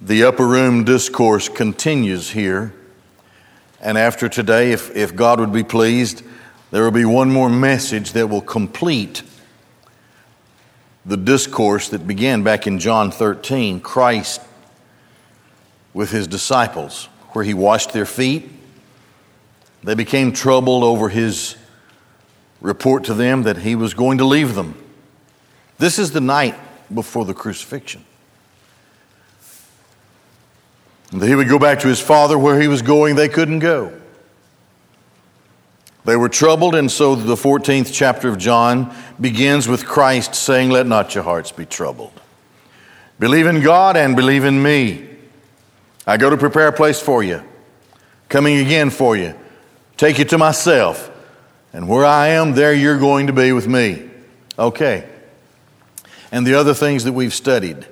The upper room discourse continues here. And after today, if, if God would be pleased, there will be one more message that will complete the discourse that began back in John 13 Christ with his disciples, where he washed their feet. They became troubled over his report to them that he was going to leave them. This is the night before the crucifixion. That he would go back to his father where he was going, they couldn't go. They were troubled, and so the 14th chapter of John begins with Christ saying, Let not your hearts be troubled. Believe in God and believe in me. I go to prepare a place for you, coming again for you, take you to myself, and where I am, there you're going to be with me. Okay. And the other things that we've studied,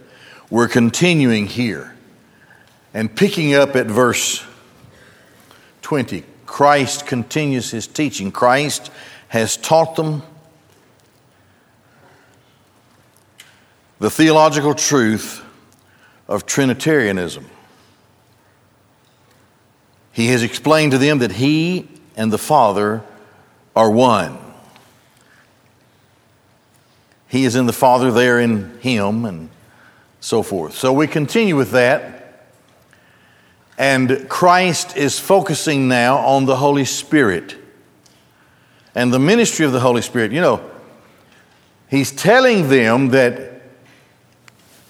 we're continuing here and picking up at verse 20, Christ continues his teaching. Christ has taught them the theological truth of Trinitarianism. He has explained to them that he and the Father are one. He is in the Father, they are in Him, and so forth. So we continue with that. And Christ is focusing now on the Holy Spirit and the ministry of the Holy Spirit. You know, He's telling them that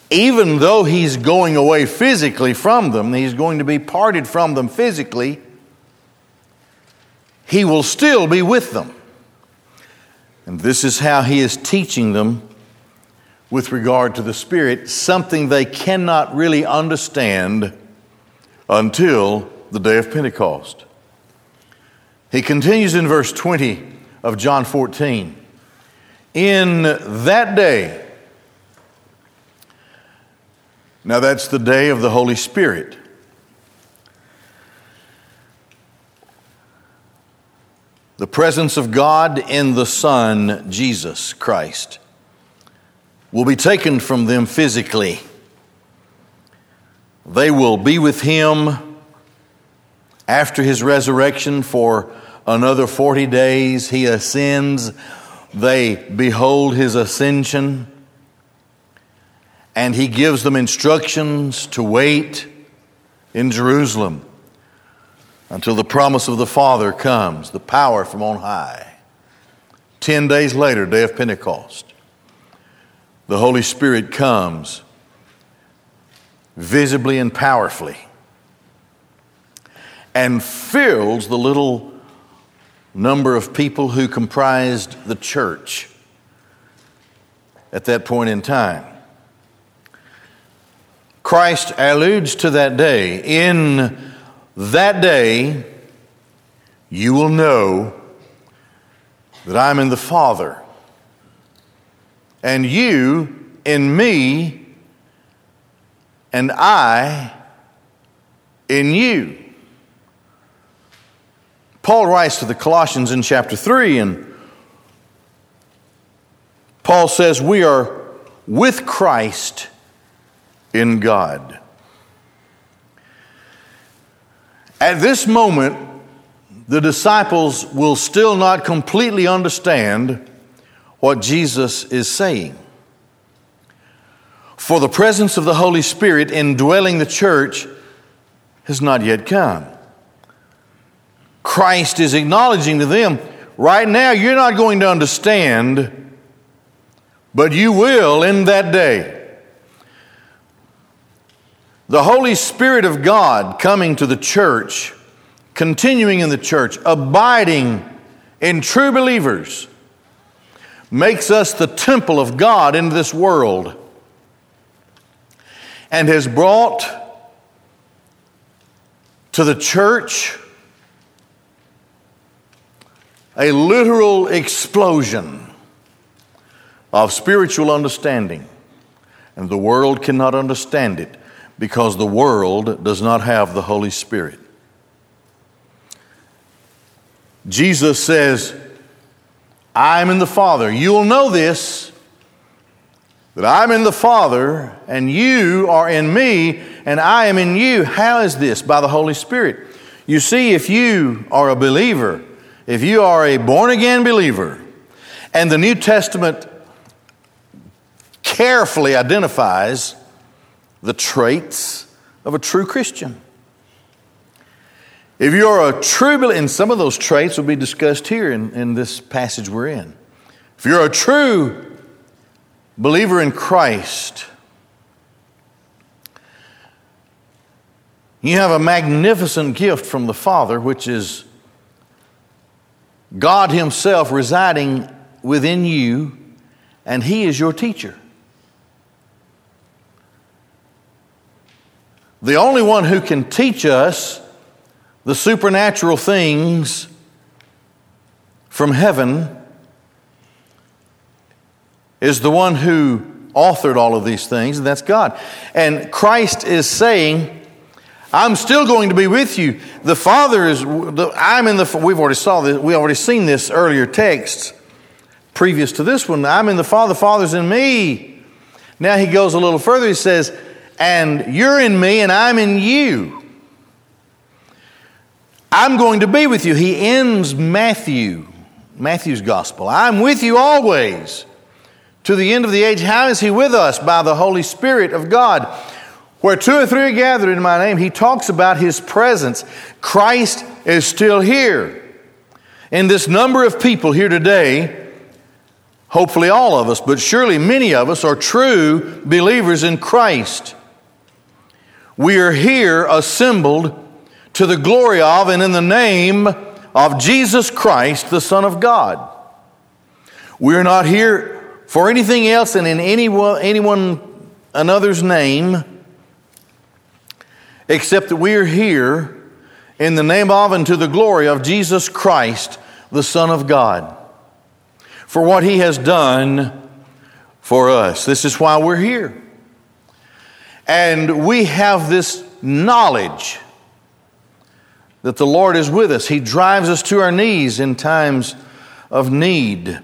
even though He's going away physically from them, He's going to be parted from them physically, He will still be with them. And this is how He is teaching them with regard to the Spirit, something they cannot really understand until the day of Pentecost. He continues in verse 20 of John 14. In that day, now that's the day of the Holy Spirit. The presence of God in the Son, Jesus Christ, will be taken from them physically. They will be with him after his resurrection for another 40 days. He ascends. They behold his ascension. And he gives them instructions to wait in Jerusalem until the promise of the Father comes, the power from on high. Ten days later, day of Pentecost, the Holy Spirit comes visibly and powerfully and fills the little number of people who comprised the church at that point in time. Christ alludes to that day. In that day, you will know that I'm in the Father, and you in me and I in you. Paul writes to the Colossians in chapter 3, and Paul says, We are with Christ in God. At this moment, the disciples will still not completely understand what Jesus is saying. For the presence of the Holy Spirit indwelling the church has not yet come. Christ is acknowledging to them, right now you're not going to understand, but you will in that day. The Holy Spirit of God coming to the church, continuing in the church, abiding in true believers, makes us the temple of God in this world and has brought to the church a literal explosion of spiritual understanding. And the world cannot understand it because the world does not have the Holy Spirit. Jesus says, I am in the Father. You will know this that I'm in the Father, and you are in me, and I am in you. How is this? By the Holy Spirit. You see, if you are a believer, if you are a born again believer, and the New Testament carefully identifies the traits of a true Christian. If you're a true believer, and some of those traits will be discussed here in, in this passage we're in. If you're a true believer in Christ, you have a magnificent gift from the Father, which is God Himself residing within you, and He is your teacher. The only one who can teach us the supernatural things from heaven is the one who authored all of these things, and that's God. And Christ is saying, I'm still going to be with you. The Father is, I'm in the, we've already saw this, we already seen this earlier text previous to this one. I'm in the Father, the Father's in me. Now he goes a little further. He says, and you're in me and I'm in you. I'm going to be with you. He ends Matthew, Matthew's gospel. I'm with you always to the end of the age. How is He with us? By the Holy Spirit of God. Where two or three are gathered in my name, He talks about His presence. Christ is still here. And this number of people here today, hopefully all of us, but surely many of us, are true believers in Christ. We are here assembled to the glory of and in the name of Jesus Christ, the Son of God. We are not here for anything else and in anyone, anyone another's name, except that we are here in the name of and to the glory of Jesus Christ, the Son of God, for what He has done for us. This is why we're here. And we have this knowledge that the Lord is with us. He drives us to our knees in times of need.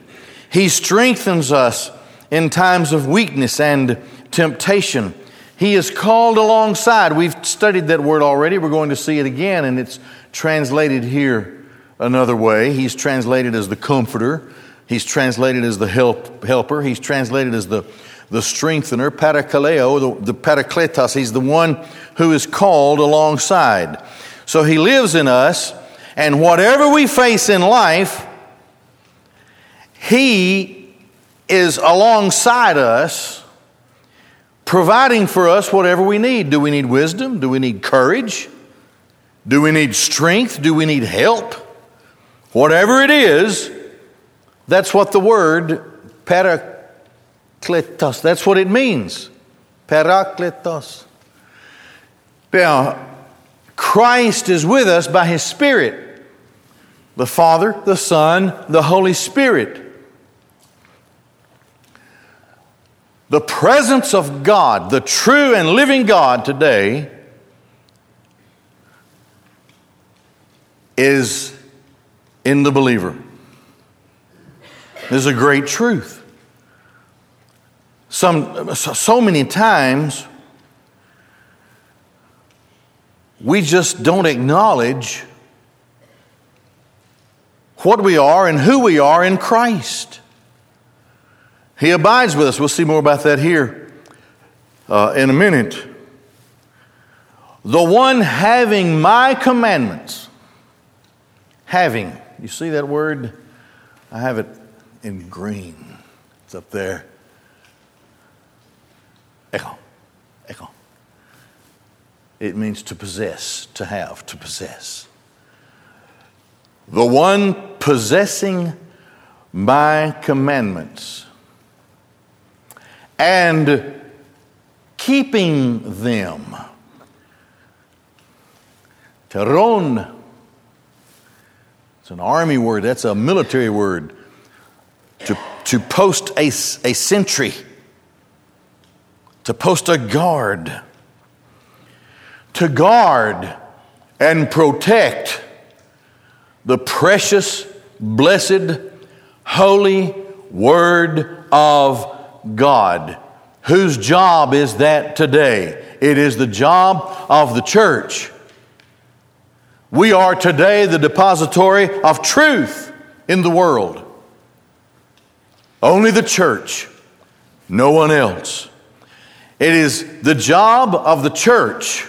He strengthens us in times of weakness and temptation. He is called alongside. We've studied that word already. We're going to see it again, and it's translated here another way. He's translated as the comforter. He's translated as the help, helper. He's translated as the, the strengthener, parakaleo, the, the parakletos. He's the one who is called alongside. So he lives in us, and whatever we face in life, he is alongside us, providing for us whatever we need. Do we need wisdom? Do we need courage? Do we need strength? Do we need help? Whatever it is, that's what the word parakletos, that's what it means. Parakletos. Now, Christ is with us by His Spirit. The Father, the Son, the Holy Spirit. The presence of God, the true and living God today, is in the believer. This is a great truth. Some, so many times, we just don't acknowledge what we are and who we are in Christ. He abides with us. We'll see more about that here uh, in a minute. The one having my commandments. Having. You see that word? I have it in green. It's up there. Echo. Echo. It means to possess, to have, to possess. The one possessing my commandments and keeping them. Teron. It's an army word, that's a military word. To, to post a, a sentry, to post a guard, to guard and protect the precious, blessed, holy Word of God. Whose job is that today? It is the job of the church. We are today the depository of truth in the world. Only the church, no one else. It is the job of the church.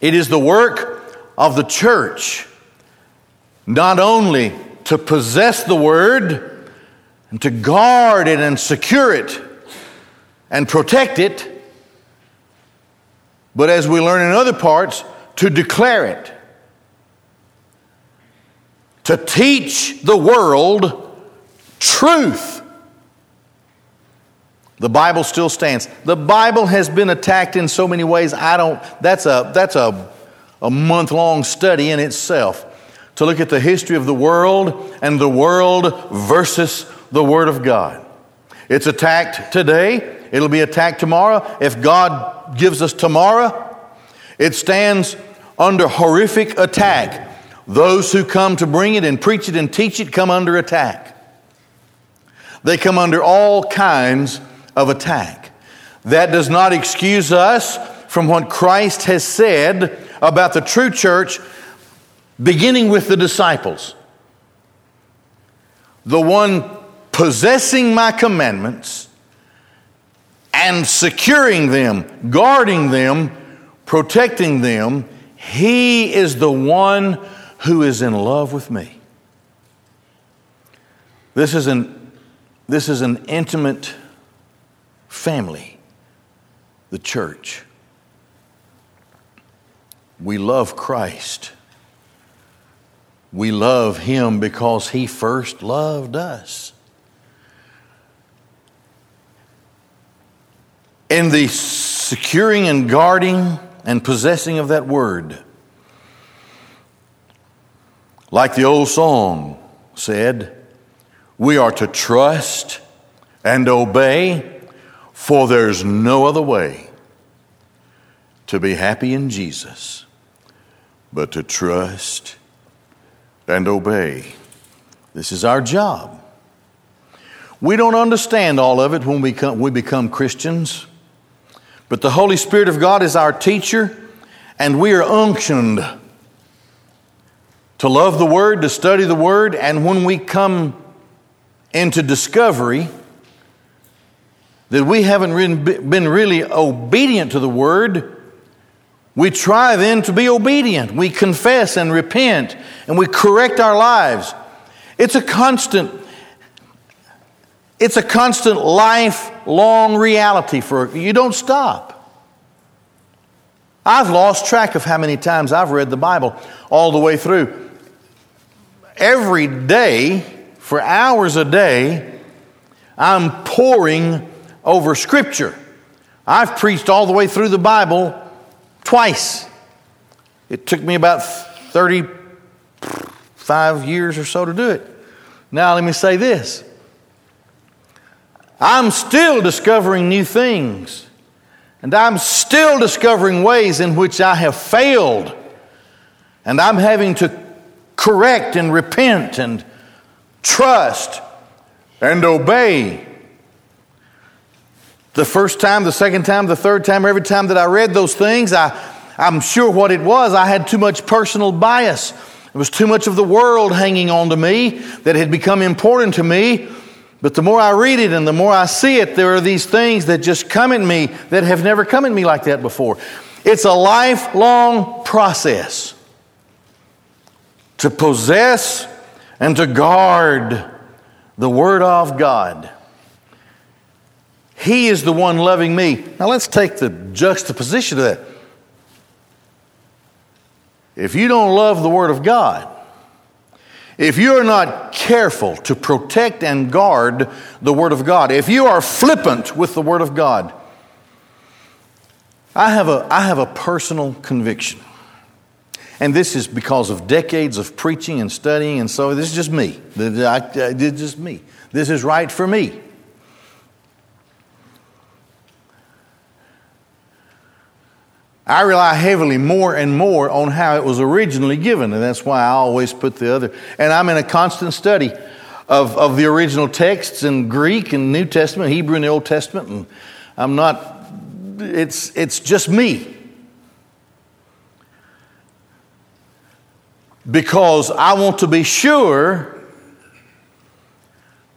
It is the work of the church not only to possess the word and to guard it and secure it and protect it, but as we learn in other parts, to declare it, to teach the world truth. The Bible still stands. The Bible has been attacked in so many ways. I don't, that's a, that's a, a month long study in itself to look at the history of the world and the world versus the Word of God. It's attacked today. It'll be attacked tomorrow. If God gives us tomorrow, it stands under horrific attack. Those who come to bring it and preach it and teach it come under attack. They come under all kinds of attack. That does not excuse us from what Christ has said about the true church, beginning with the disciples. The one possessing my commandments and securing them, guarding them, protecting them, he is the one who is in love with me. This is an, this is an intimate family, the church. We love Christ. We love Him because He first loved us. In the securing and guarding and possessing of that word, like the old song said, we are to trust and obey for there's no other way to be happy in Jesus but to trust and obey. This is our job. We don't understand all of it when we we become Christians, but the Holy Spirit of God is our teacher, and we are unctioned to love the Word, to study the Word, and when we come into discovery, that we haven't been really obedient to the word, we try then to be obedient. We confess and repent and we correct our lives. It's a constant it's a constant lifelong reality for you don't stop. I've lost track of how many times I've read the Bible all the way through. Every day, for hours a day, I'm pouring over Scripture. I've preached all the way through the Bible twice. It took me about 35 years or so to do it. Now, let me say this I'm still discovering new things, and I'm still discovering ways in which I have failed, and I'm having to correct and repent and trust and obey the first time, the second time, the third time, every time that I read those things, I, I'm sure what it was, I had too much personal bias. It was too much of the world hanging on to me that had become important to me. But the more I read it and the more I see it, there are these things that just come at me that have never come at me like that before. It's a lifelong process to possess and to guard the Word of God. He is the one loving me. Now let's take the juxtaposition of that. If you don't love the Word of God, if you are not careful to protect and guard the Word of God, if you are flippant with the Word of God, I have a, I have a personal conviction. And this is because of decades of preaching and studying, and so this is just me. This is just me. This is right for me. I rely heavily more and more on how it was originally given, and that's why I always put the other. And I'm in a constant study of, of the original texts in Greek and New Testament, Hebrew and the Old Testament, and I'm not, it's, it's just me. Because I want to be sure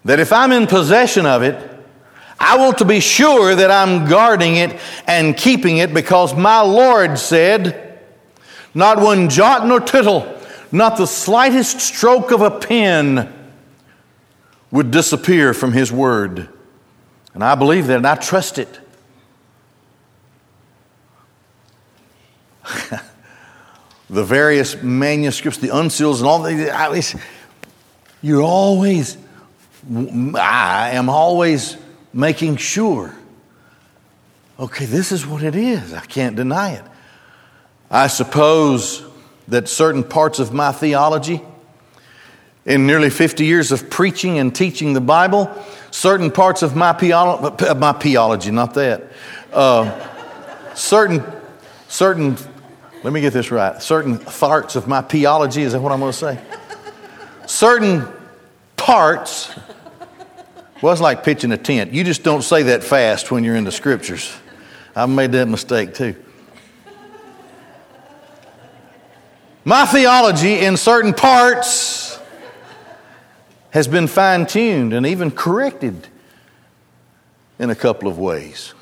that if I'm in possession of it, I want to be sure that I'm guarding it and keeping it because my Lord said, Not one jot nor tittle, not the slightest stroke of a pen would disappear from His Word. And I believe that and I trust it. the various manuscripts, the uncials, and all these, you're always, I am always making sure. Okay, this is what it is. I can't deny it. I suppose that certain parts of my theology, in nearly 50 years of preaching and teaching the Bible, certain parts of my, peolo- my theology, not that, uh, certain, certain, let me get this right, certain parts of my theology, is that what I'm going to say? certain parts well, it's like pitching a tent. You just don't say that fast when you're in the scriptures. I've made that mistake too. My theology, in certain parts, has been fine tuned and even corrected in a couple of ways.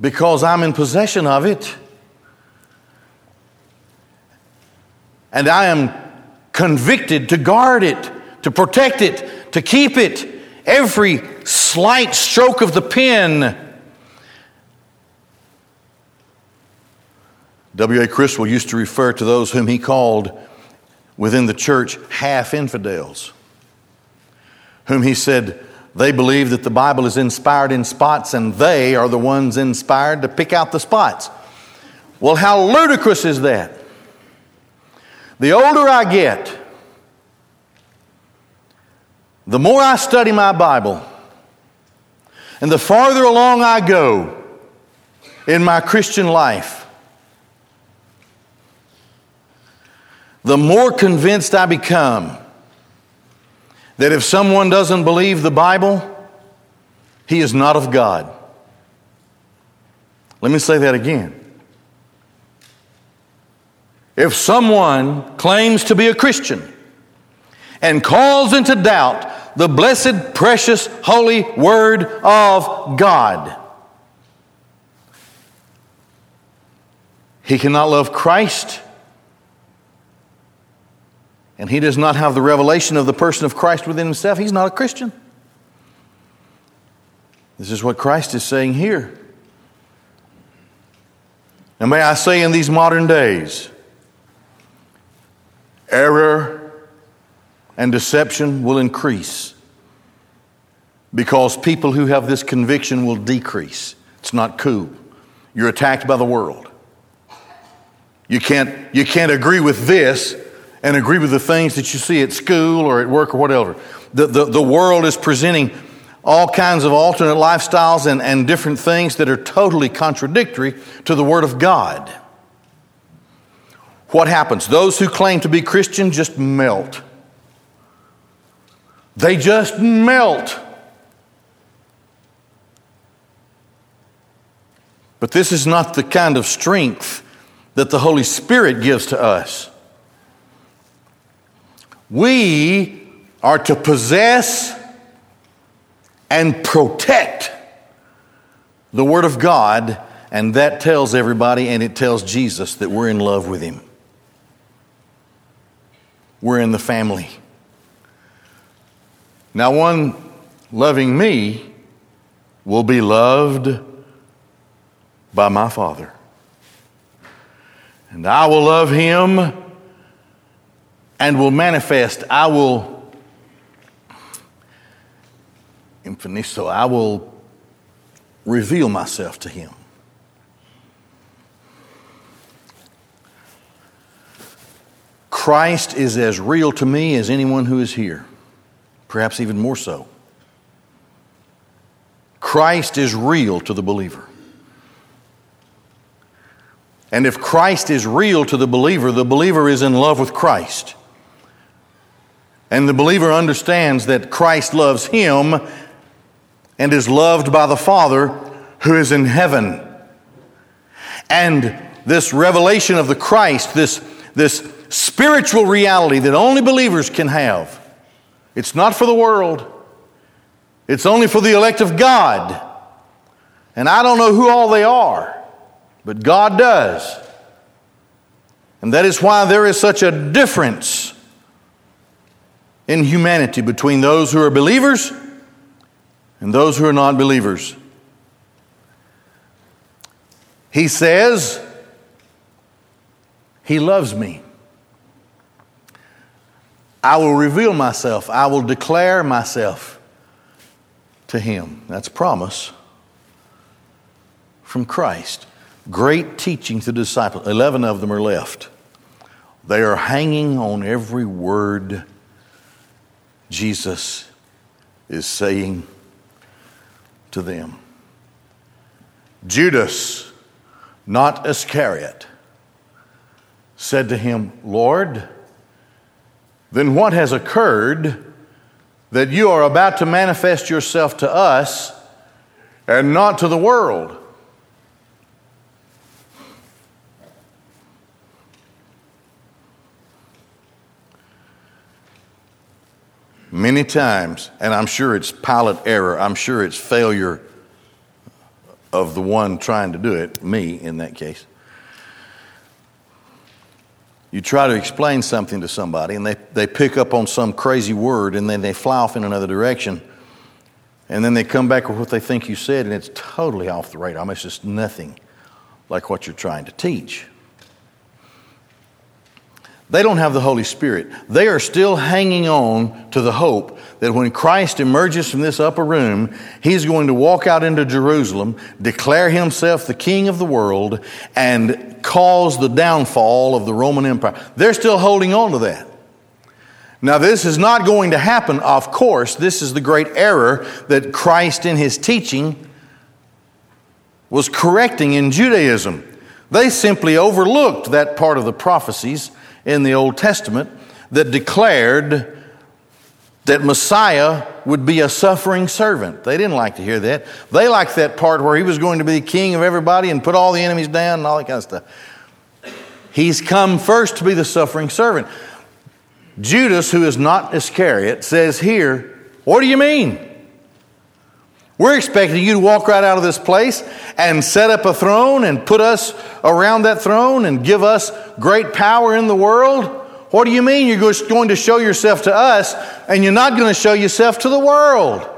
Because I'm in possession of it, and I am convicted to guard it, to protect it, to keep it. Every slight stroke of the pen. W.A. Criswell used to refer to those whom he called within the church half infidels, whom he said they believe that the Bible is inspired in spots and they are the ones inspired to pick out the spots. Well, how ludicrous is that? The older I get, the more I study my Bible, and the farther along I go in my Christian life, the more convinced I become that if someone doesn't believe the Bible, he is not of God. Let me say that again. If someone claims to be a Christian and calls into doubt the blessed, precious, holy Word of God, he cannot love Christ and he does not have the revelation of the person of Christ within himself, he's not a Christian. This is what Christ is saying here. And may I say, in these modern days, error and deception will increase because people who have this conviction will decrease. It's not cool. You're attacked by the world. You can't, you can't agree with this and agree with the things that you see at school or at work or whatever. The, the, the world is presenting all kinds of alternate lifestyles and, and different things that are totally contradictory to the Word of God what happens? Those who claim to be Christian just melt. They just melt. But this is not the kind of strength that the Holy Spirit gives to us. We are to possess and protect the Word of God, and that tells everybody, and it tells Jesus that we're in love with Him we're in the family. Now, one loving me will be loved by my Father. And I will love him and will manifest. I will, infinisto, I will reveal myself to him. Christ is as real to me as anyone who is here, perhaps even more so. Christ is real to the believer. And if Christ is real to the believer, the believer is in love with Christ. And the believer understands that Christ loves him and is loved by the Father who is in heaven. And this revelation of the Christ, this, this spiritual reality that only believers can have, it's not for the world, it's only for the elect of God. And I don't know who all they are, but God does. And that is why there is such a difference in humanity between those who are believers and those who are not believers. He says, He loves me. I will reveal myself, I will declare myself to Him. That's promise from Christ. Great teaching to the disciples. Eleven of them are left. They are hanging on every word Jesus is saying to them. Judas, not Iscariot, said to him, Lord, then what has occurred that you are about to manifest yourself to us and not to the world? many times, and I'm sure it's pilot error, I'm sure it's failure of the one trying to do it, me in that case. You try to explain something to somebody and they, they pick up on some crazy word and then they fly off in another direction. And then they come back with what they think you said and it's totally off the radar. I mean, it's just nothing like what you're trying to teach. They don't have the Holy Spirit. They are still hanging on to the hope that when Christ emerges from this upper room, he's going to walk out into Jerusalem, declare himself the king of the world, and cause the downfall of the Roman Empire. They're still holding on to that. Now, this is not going to happen, of course. This is the great error that Christ in his teaching was correcting in Judaism. They simply overlooked that part of the prophecies in the Old Testament that declared that Messiah would be a suffering servant. They didn't like to hear that. They liked that part where he was going to be king of everybody and put all the enemies down and all that kind of stuff. He's come first to be the suffering servant. Judas, who is not Iscariot, says here, What do you mean? We're expecting you to walk right out of this place and set up a throne and put us around that throne and give us great power in the world. What do you mean you're just going to show yourself to us and you're not going to show yourself to the world?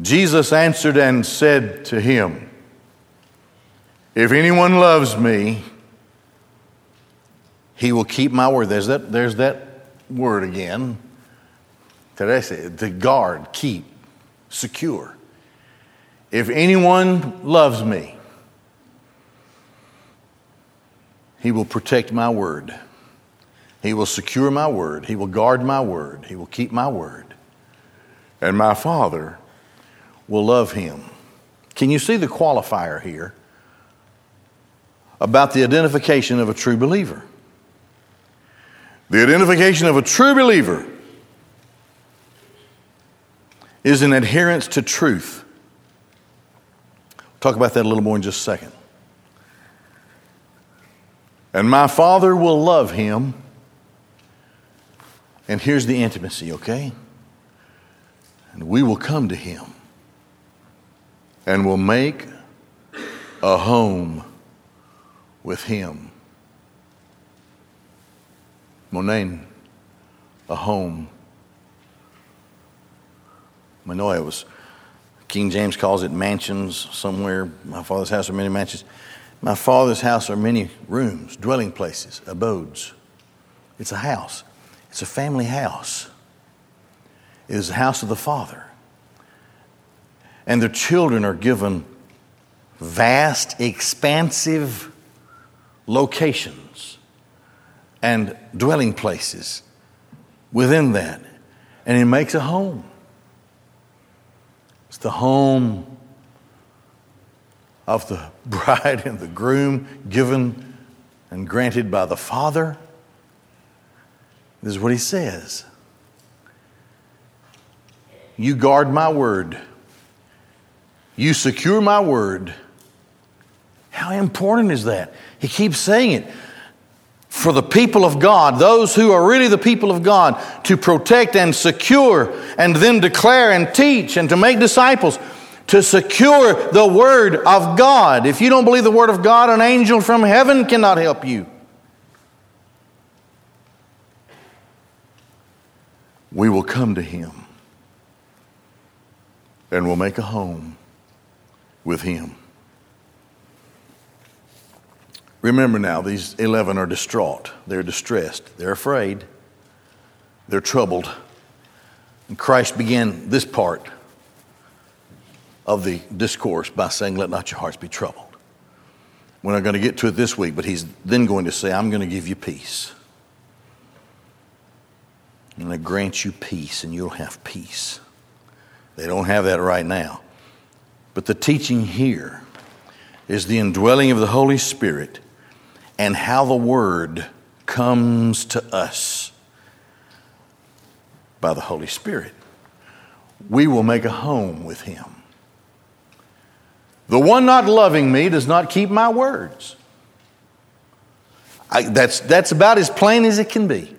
Jesus answered and said to him, If anyone loves me, he will keep my word. There's that, there's that word again. Teresa, to guard, keep, secure. If anyone loves me, he will protect my word. He will secure my word. He will guard my word. He will keep my word. And my Father will love him. Can you see the qualifier here about the identification of a true believer? The identification of a true believer is an adherence to truth. We'll talk about that a little more in just a second. And my Father will love him. And here's the intimacy, okay? And we will come to him and will make a home with him. Monaine, a home Manoah was, King James calls it mansions somewhere. My father's house are many mansions. My father's house are many rooms, dwelling places, abodes. It's a house, it's a family house. It is the house of the Father. And the children are given vast, expansive locations and dwelling places within that. And it makes a home. It's the home of the bride and the groom given and granted by the Father. This is what he says You guard my word, you secure my word. How important is that? He keeps saying it. For the people of God, those who are really the people of God, to protect and secure and then declare and teach and to make disciples, to secure the Word of God. If you don't believe the Word of God, an angel from heaven cannot help you. We will come to Him and we'll make a home with Him. Remember now, these 11 are distraught. They're distressed. They're afraid. They're troubled. And Christ began this part of the discourse by saying, Let not your hearts be troubled. We're not going to get to it this week, but he's then going to say, I'm going to give you peace. I'm going to grant you peace, and you'll have peace. They don't have that right now. But the teaching here is the indwelling of the Holy Spirit and how the Word comes to us by the Holy Spirit. We will make a home with Him. The one not loving me does not keep my words. I, that's, that's about as plain as it can be.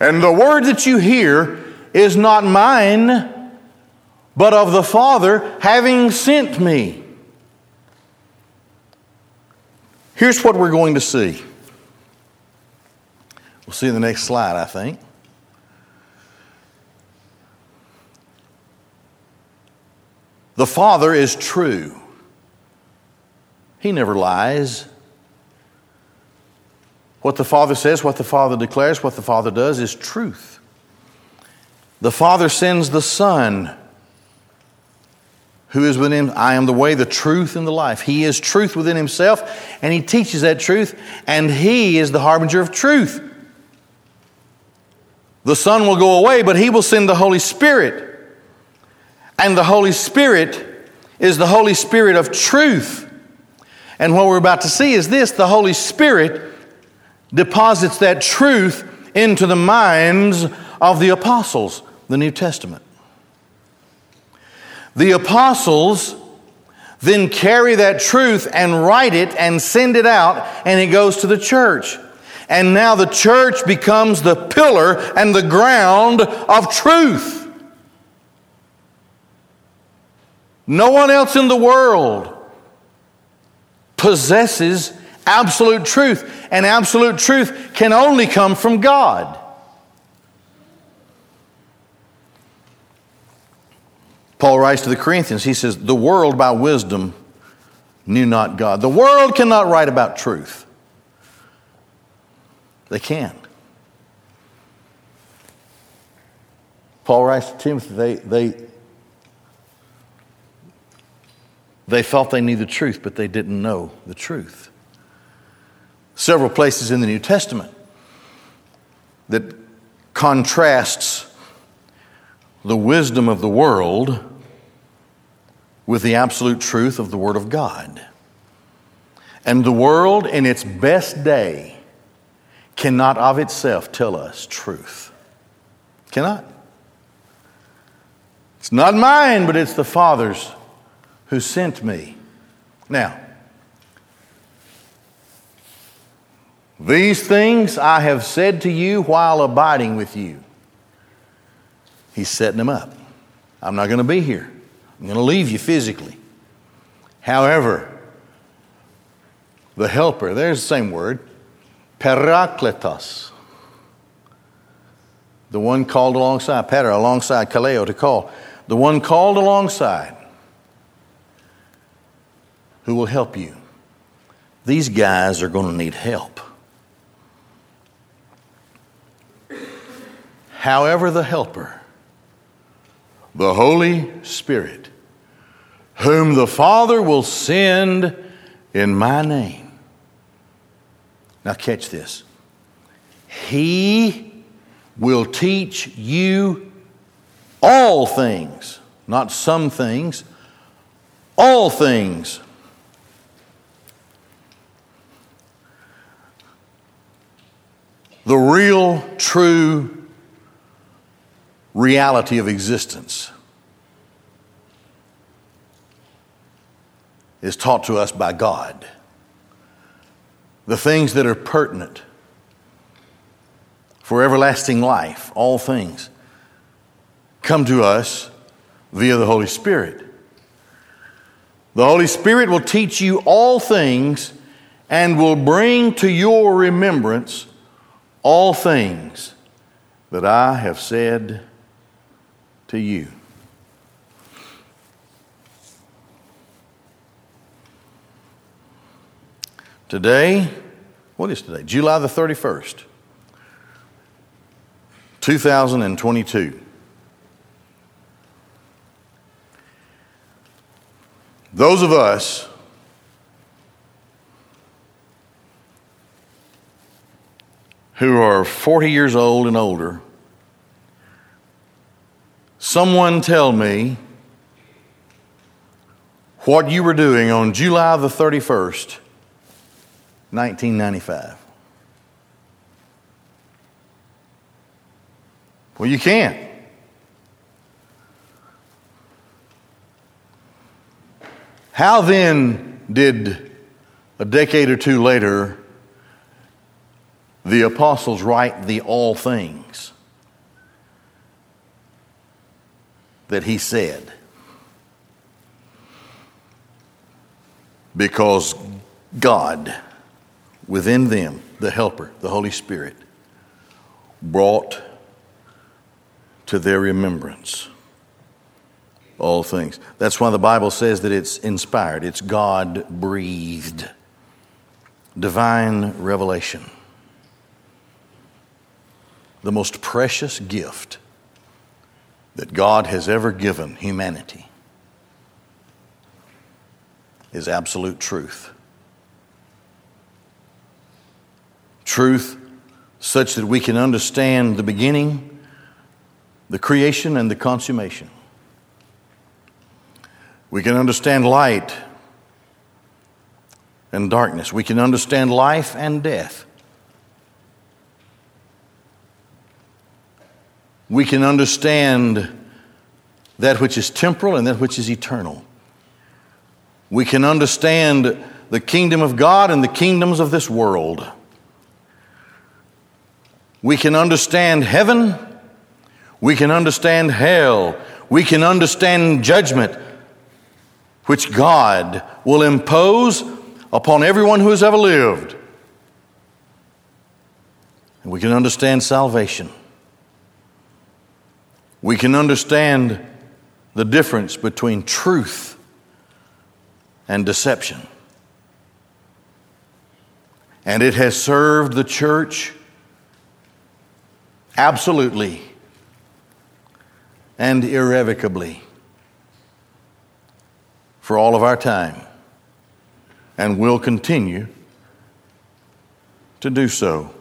And the word that you hear is not mine, but of the Father having sent me. Here's what we're going to see. We'll see in the next slide, I think. The Father is true. He never lies. What the Father says, what the Father declares, what the Father does is truth. The Father sends the Son who is within him. I am the way, the truth, and the life. He is truth within himself, and he teaches that truth, and he is the harbinger of truth. The Son will go away, but he will send the Holy Spirit. And the Holy Spirit is the Holy Spirit of truth. And what we're about to see is this the Holy Spirit deposits that truth into the minds of the apostles, the New Testament. The apostles then carry that truth and write it and send it out, and it goes to the church. And now the church becomes the pillar and the ground of truth. No one else in the world possesses absolute truth, and absolute truth can only come from God. Paul writes to the Corinthians, he says, The world by wisdom knew not God. The world cannot write about truth. They can't. Paul writes to Timothy, they, they, they thought they knew the truth, but they didn't know the truth. Several places in the New Testament that contrasts the wisdom of the world with the absolute truth of the Word of God. And the world, in its best day, cannot of itself tell us truth. Cannot. It's not mine, but it's the Father's who sent me. Now, these things I have said to you while abiding with you. He's setting them up. I'm not going to be here. I'm going to leave you physically. However, the helper, there's the same word, parakletos. The one called alongside, para, alongside, kaleo, to call. The one called alongside who will help you. These guys are going to need help. However, the helper, the Holy Spirit, whom the Father will send in my name. Now, catch this. He will teach you all things, not some things, all things. the real, true reality of existence is taught to us by God. The things that are pertinent for everlasting life, all things, come to us via the Holy Spirit. The Holy Spirit will teach you all things and will bring to your remembrance all things that I have said to you. Today, what is today? July the 31st, 2022. Those of us who are 40 years old and older, someone tell me what you were doing on July the 31st 1995. Well, you can't. How then did a decade or two later the apostles write the all things that he said? Because God within them, the Helper, the Holy Spirit, brought to their remembrance all things. That's why the Bible says that it's inspired, it's God breathed, divine revelation. The most precious gift that God has ever given humanity is absolute truth. truth such that we can understand the beginning, the creation, and the consummation. We can understand light and darkness. We can understand life and death. We can understand that which is temporal and that which is eternal. We can understand the kingdom of God and the kingdoms of this world. We can understand heaven. We can understand hell. We can understand judgment, which God will impose upon everyone who has ever lived. And we can understand salvation. We can understand the difference between truth and deception. And it has served the church absolutely and irrevocably for all of our time and will continue to do so.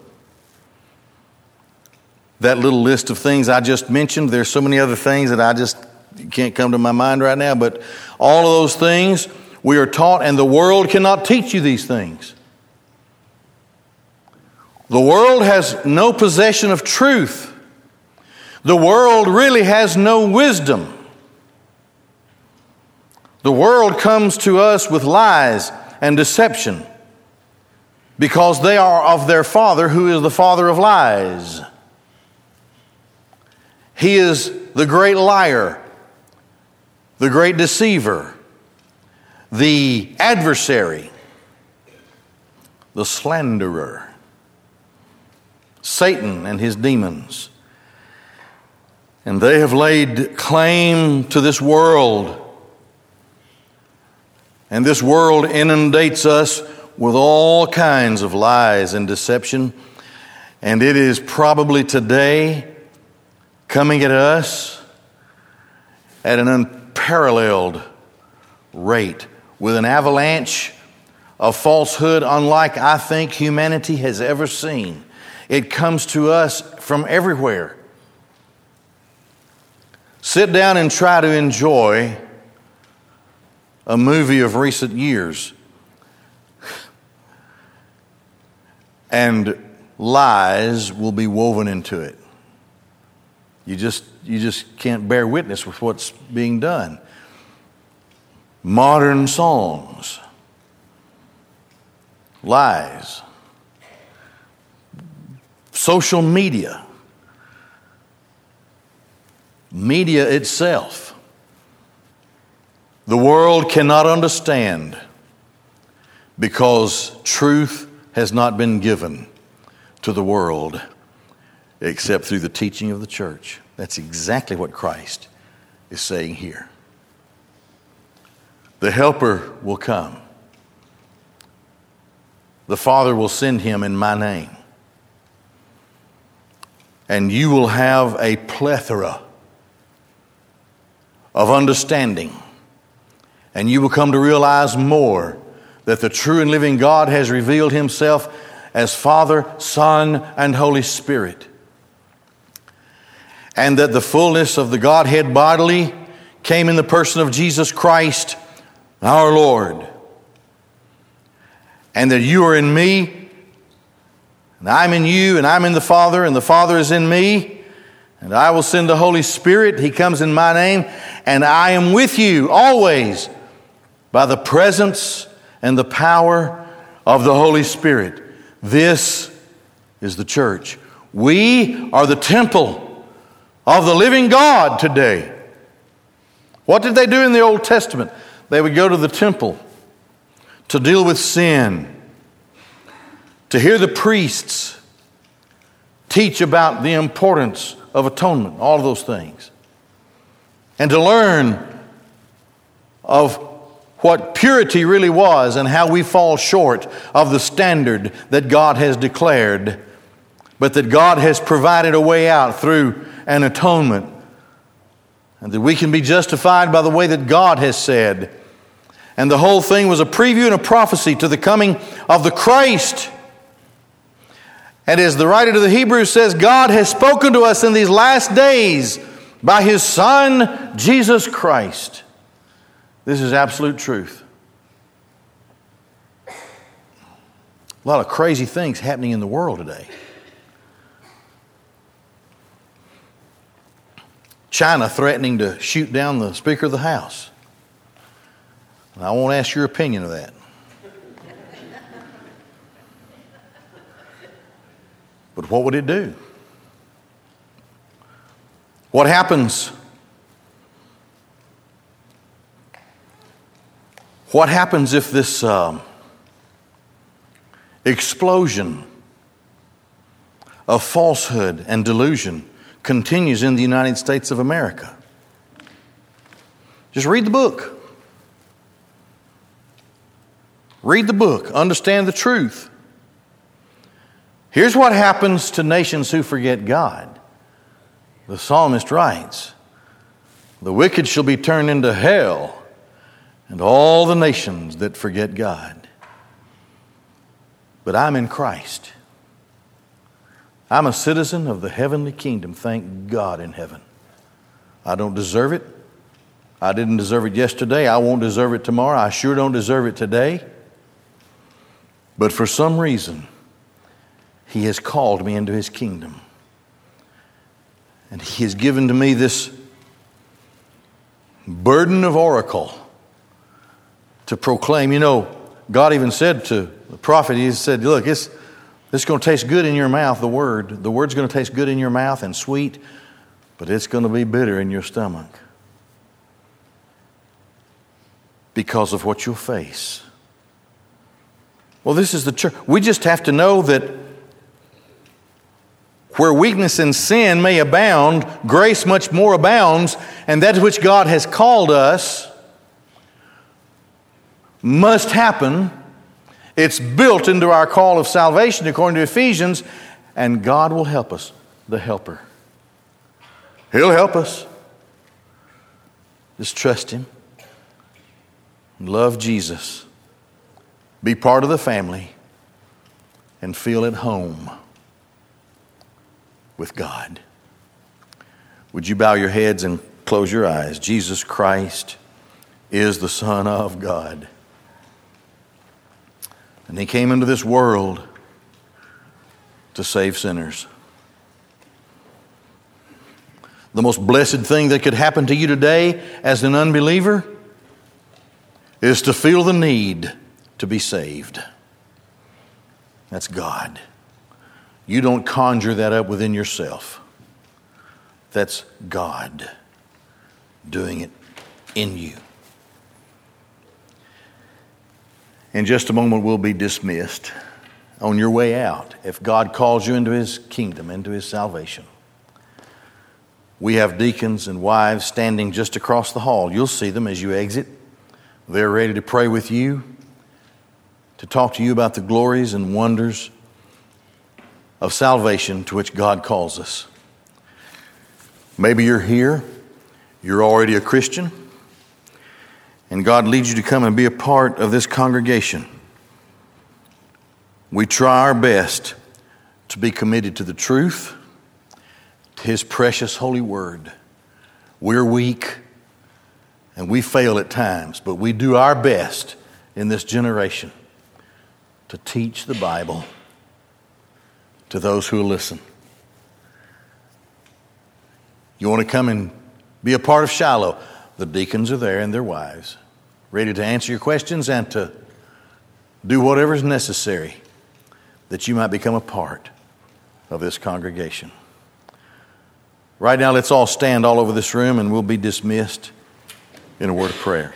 That little list of things I just mentioned, there's so many other things that I just can't come to my mind right now, but all of those things we are taught, and the world cannot teach you these things. The world has no possession of truth. The world really has no wisdom. The world comes to us with lies and deception because they are of their father, who is the father of lies. He is the great liar, the great deceiver, the adversary, the slanderer. Satan and his demons. And they have laid claim to this world. And this world inundates us with all kinds of lies and deception. And it is probably today coming at us at an unparalleled rate with an avalanche of falsehood unlike I think humanity has ever seen. It comes to us from everywhere. Sit down and try to enjoy a movie of recent years. And lies will be woven into it. You just, you just can't bear witness with what's being done. Modern songs, lies, social media, media itself. The world cannot understand because truth has not been given to the world except through the teaching of the church. That's exactly what Christ is saying here. The Helper will come. The Father will send him in my name. And you will have a plethora of understanding. And you will come to realize more that the true and living God has revealed himself as Father, Son, and Holy Spirit. And that the fullness of the Godhead bodily came in the person of Jesus Christ, our Lord. And that you are in me, and I'm in you, and I'm in the Father, and the Father is in me. And I will send the Holy Spirit. He comes in my name, and I am with you always by the presence and the power of the Holy Spirit. This is the church. We are the temple of the living God today. What did they do in the Old Testament? They would go to the temple to deal with sin, to hear the priests teach about the importance of atonement, all of those things, and to learn of what purity really was and how we fall short of the standard that God has declared, but that God has provided a way out through an atonement, and that we can be justified by the way that God has said. And the whole thing was a preview and a prophecy to the coming of the Christ. And as the writer to the Hebrews says, God has spoken to us in these last days by His Son, Jesus Christ. This is absolute truth. A lot of crazy things happening in the world today. China threatening to shoot down the Speaker of the House. I won't ask your opinion of that. But what would it do? What happens What happens if this um, explosion of falsehood and delusion continues in the United States of America? Just read the book. Read the book, understand the truth. Here's what happens to nations who forget God. The psalmist writes The wicked shall be turned into hell and all the nations that forget God. But I'm in Christ. I'm a citizen of the heavenly kingdom. Thank God in heaven. I don't deserve it. I didn't deserve it yesterday. I won't deserve it tomorrow. I sure don't deserve it today. But for some reason, He has called me into His kingdom. And He has given to me this burden of oracle to proclaim. You know, God even said to the prophet, He said, Look, it's, it's going to taste good in your mouth, the word. The word's going to taste good in your mouth and sweet, but it's going to be bitter in your stomach because of what you'll face. Well, this is the church. We just have to know that where weakness and sin may abound, grace much more abounds, and that which God has called us must happen. It's built into our call of salvation according to Ephesians, and God will help us, the helper. He'll help us. Just trust Him. Love Jesus. Be part of the family and feel at home with God. Would you bow your heads and close your eyes? Jesus Christ is the Son of God. And he came into this world to save sinners. The most blessed thing that could happen to you today as an unbeliever is to feel the need to be saved. That's God. You don't conjure that up within yourself. That's God doing it in you. In just a moment, we'll be dismissed on your way out if God calls you into His kingdom, into His salvation. We have deacons and wives standing just across the hall. You'll see them as you exit. They're ready to pray with you, to talk to you about the glories and wonders of salvation to which God calls us. Maybe you're here, you're already a Christian, and God leads you to come and be a part of this congregation. We try our best to be committed to the truth, to His precious holy word. We're weak and we fail at times, but we do our best in this generation to teach the Bible to those who listen. You want to come and be a part of Shiloh? The deacons are there and their wives, ready to answer your questions and to do whatever is necessary that you might become a part of this congregation. Right now, let's all stand all over this room and we'll be dismissed in a word of prayer.